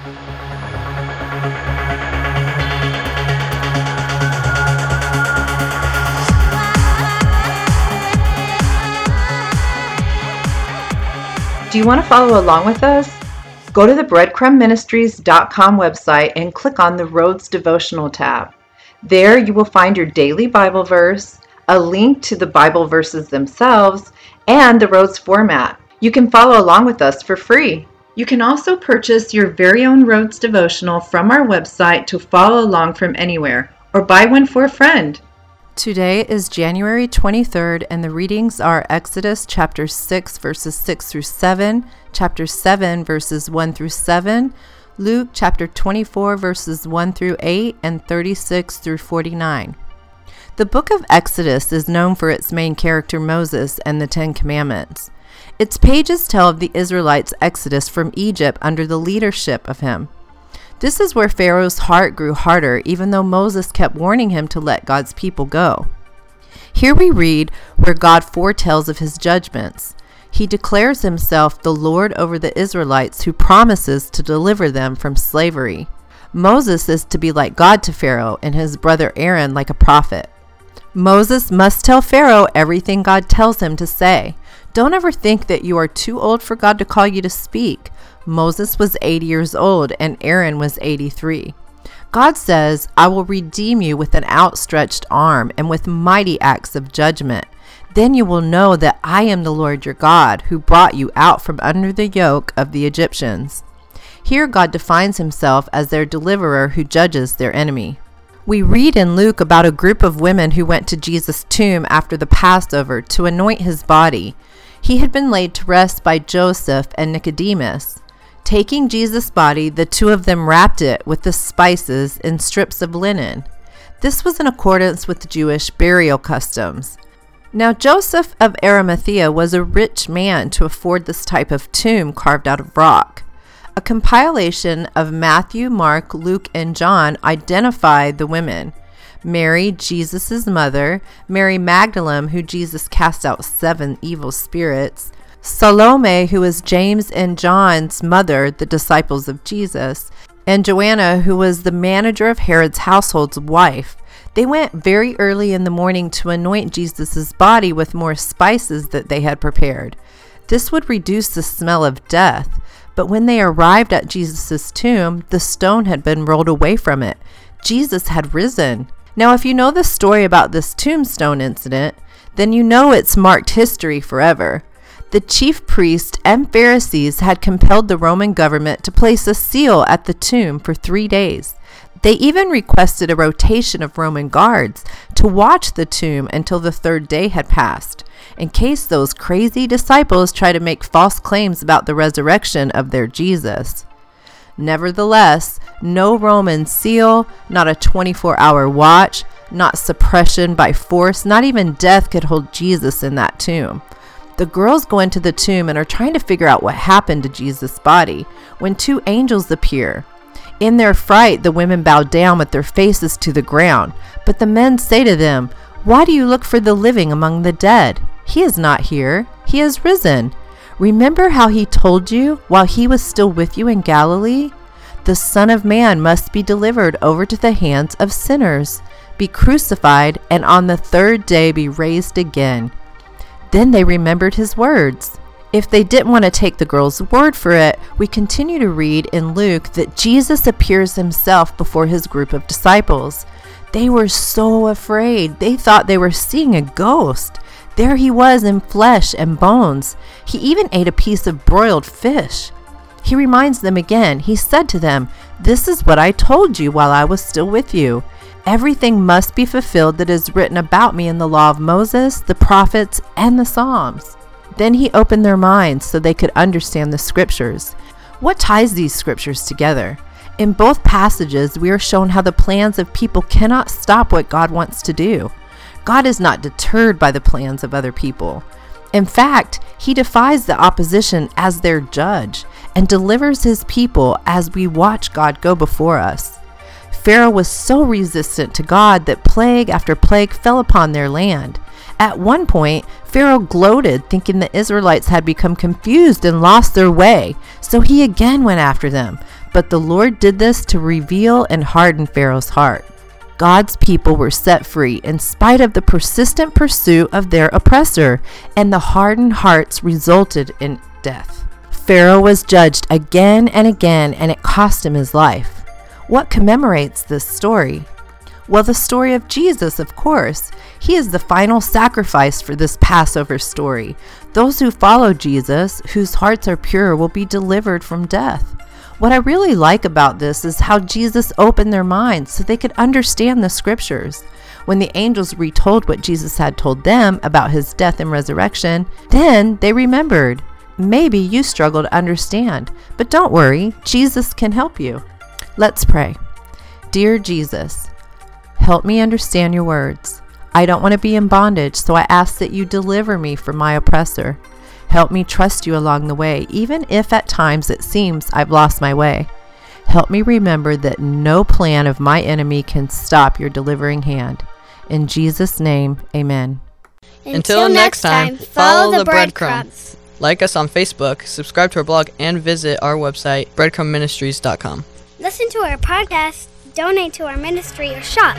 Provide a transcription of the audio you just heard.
Do you want to follow along with us? Go to the breadcrumbministries.com website and click on the Roads Devotional tab. There you will find your daily Bible verse, a link to the Bible verses themselves, and the Roads format. You can follow along with us for free. You can also purchase your very own Roads devotional from our website to follow along from anywhere, or buy one for a friend. Today is January 23rd, and the readings are Exodus chapter 6, verses 6 through 7, chapter 7, verses 1 through 7, Luke chapter 24, verses 1 through 8, and 36 through 49. The book of Exodus is known for its main character Moses and the Ten Commandments. Its pages tell of the Israelites' exodus from Egypt under the leadership of him. This is where Pharaoh's heart grew harder, even though Moses kept warning him to let God's people go. Here we read where God foretells of his judgments. He declares himself the Lord over the Israelites who promises to deliver them from slavery. Moses is to be like God to Pharaoh, and his brother Aaron like a prophet. Moses must tell Pharaoh everything God tells him to say. Don't ever think that you are too old for God to call you to speak. Moses was 80 years old and Aaron was 83. God says, I will redeem you with an outstretched arm and with mighty acts of judgment. Then you will know that I am the Lord your God, who brought you out from under the yoke of the Egyptians. Here, God defines himself as their deliverer who judges their enemy. We read in Luke about a group of women who went to Jesus' tomb after the Passover to anoint his body. He had been laid to rest by Joseph and Nicodemus. Taking Jesus' body, the two of them wrapped it with the spices in strips of linen. This was in accordance with Jewish burial customs. Now, Joseph of Arimathea was a rich man to afford this type of tomb carved out of rock. A compilation of Matthew, Mark, Luke, and John identified the women. Mary, Jesus' mother, Mary Magdalene, who Jesus cast out seven evil spirits, Salome, who was James and John's mother, the disciples of Jesus, and Joanna, who was the manager of Herod's household's wife. They went very early in the morning to anoint Jesus' body with more spices that they had prepared. This would reduce the smell of death. But when they arrived at Jesus' tomb, the stone had been rolled away from it. Jesus had risen. Now, if you know the story about this tombstone incident, then you know it's marked history forever the chief priests and Pharisees had compelled the Roman government to place a seal at the tomb for three days. They even requested a rotation of Roman guards to watch the tomb until the third day had passed, in case those crazy disciples try to make false claims about the resurrection of their Jesus. Nevertheless, no Roman seal, not a 24 hour watch, not suppression by force, not even death could hold Jesus in that tomb. The girls go into the tomb and are trying to figure out what happened to Jesus' body when two angels appear. In their fright, the women bow down with their faces to the ground. But the men say to them, Why do you look for the living among the dead? He is not here, he has risen. Remember how he told you while he was still with you in Galilee? The Son of Man must be delivered over to the hands of sinners, be crucified, and on the third day be raised again. Then they remembered his words. If they didn't want to take the girl's word for it, we continue to read in Luke that Jesus appears himself before his group of disciples. They were so afraid. They thought they were seeing a ghost. There he was in flesh and bones. He even ate a piece of broiled fish. He reminds them again. He said to them, This is what I told you while I was still with you. Everything must be fulfilled that is written about me in the law of Moses, the prophets, and the Psalms. Then he opened their minds so they could understand the scriptures. What ties these scriptures together? In both passages, we are shown how the plans of people cannot stop what God wants to do. God is not deterred by the plans of other people. In fact, he defies the opposition as their judge and delivers his people as we watch God go before us. Pharaoh was so resistant to God that plague after plague fell upon their land. At one point, Pharaoh gloated, thinking the Israelites had become confused and lost their way, so he again went after them. But the Lord did this to reveal and harden Pharaoh's heart. God's people were set free in spite of the persistent pursuit of their oppressor, and the hardened hearts resulted in death. Pharaoh was judged again and again, and it cost him his life. What commemorates this story? Well, the story of Jesus, of course. He is the final sacrifice for this Passover story. Those who follow Jesus, whose hearts are pure, will be delivered from death. What I really like about this is how Jesus opened their minds so they could understand the scriptures. When the angels retold what Jesus had told them about his death and resurrection, then they remembered. Maybe you struggle to understand, but don't worry, Jesus can help you. Let's pray. Dear Jesus, Help me understand your words. I don't want to be in bondage, so I ask that you deliver me from my oppressor. Help me trust you along the way, even if at times it seems I've lost my way. Help me remember that no plan of my enemy can stop your delivering hand. In Jesus' name, amen. Until, next time, follow the breadcrumbs. Like us on Facebook, subscribe to our blog, and visit our website, breadcrumbministries.com. Listen to our podcast, donate to our ministry, or shop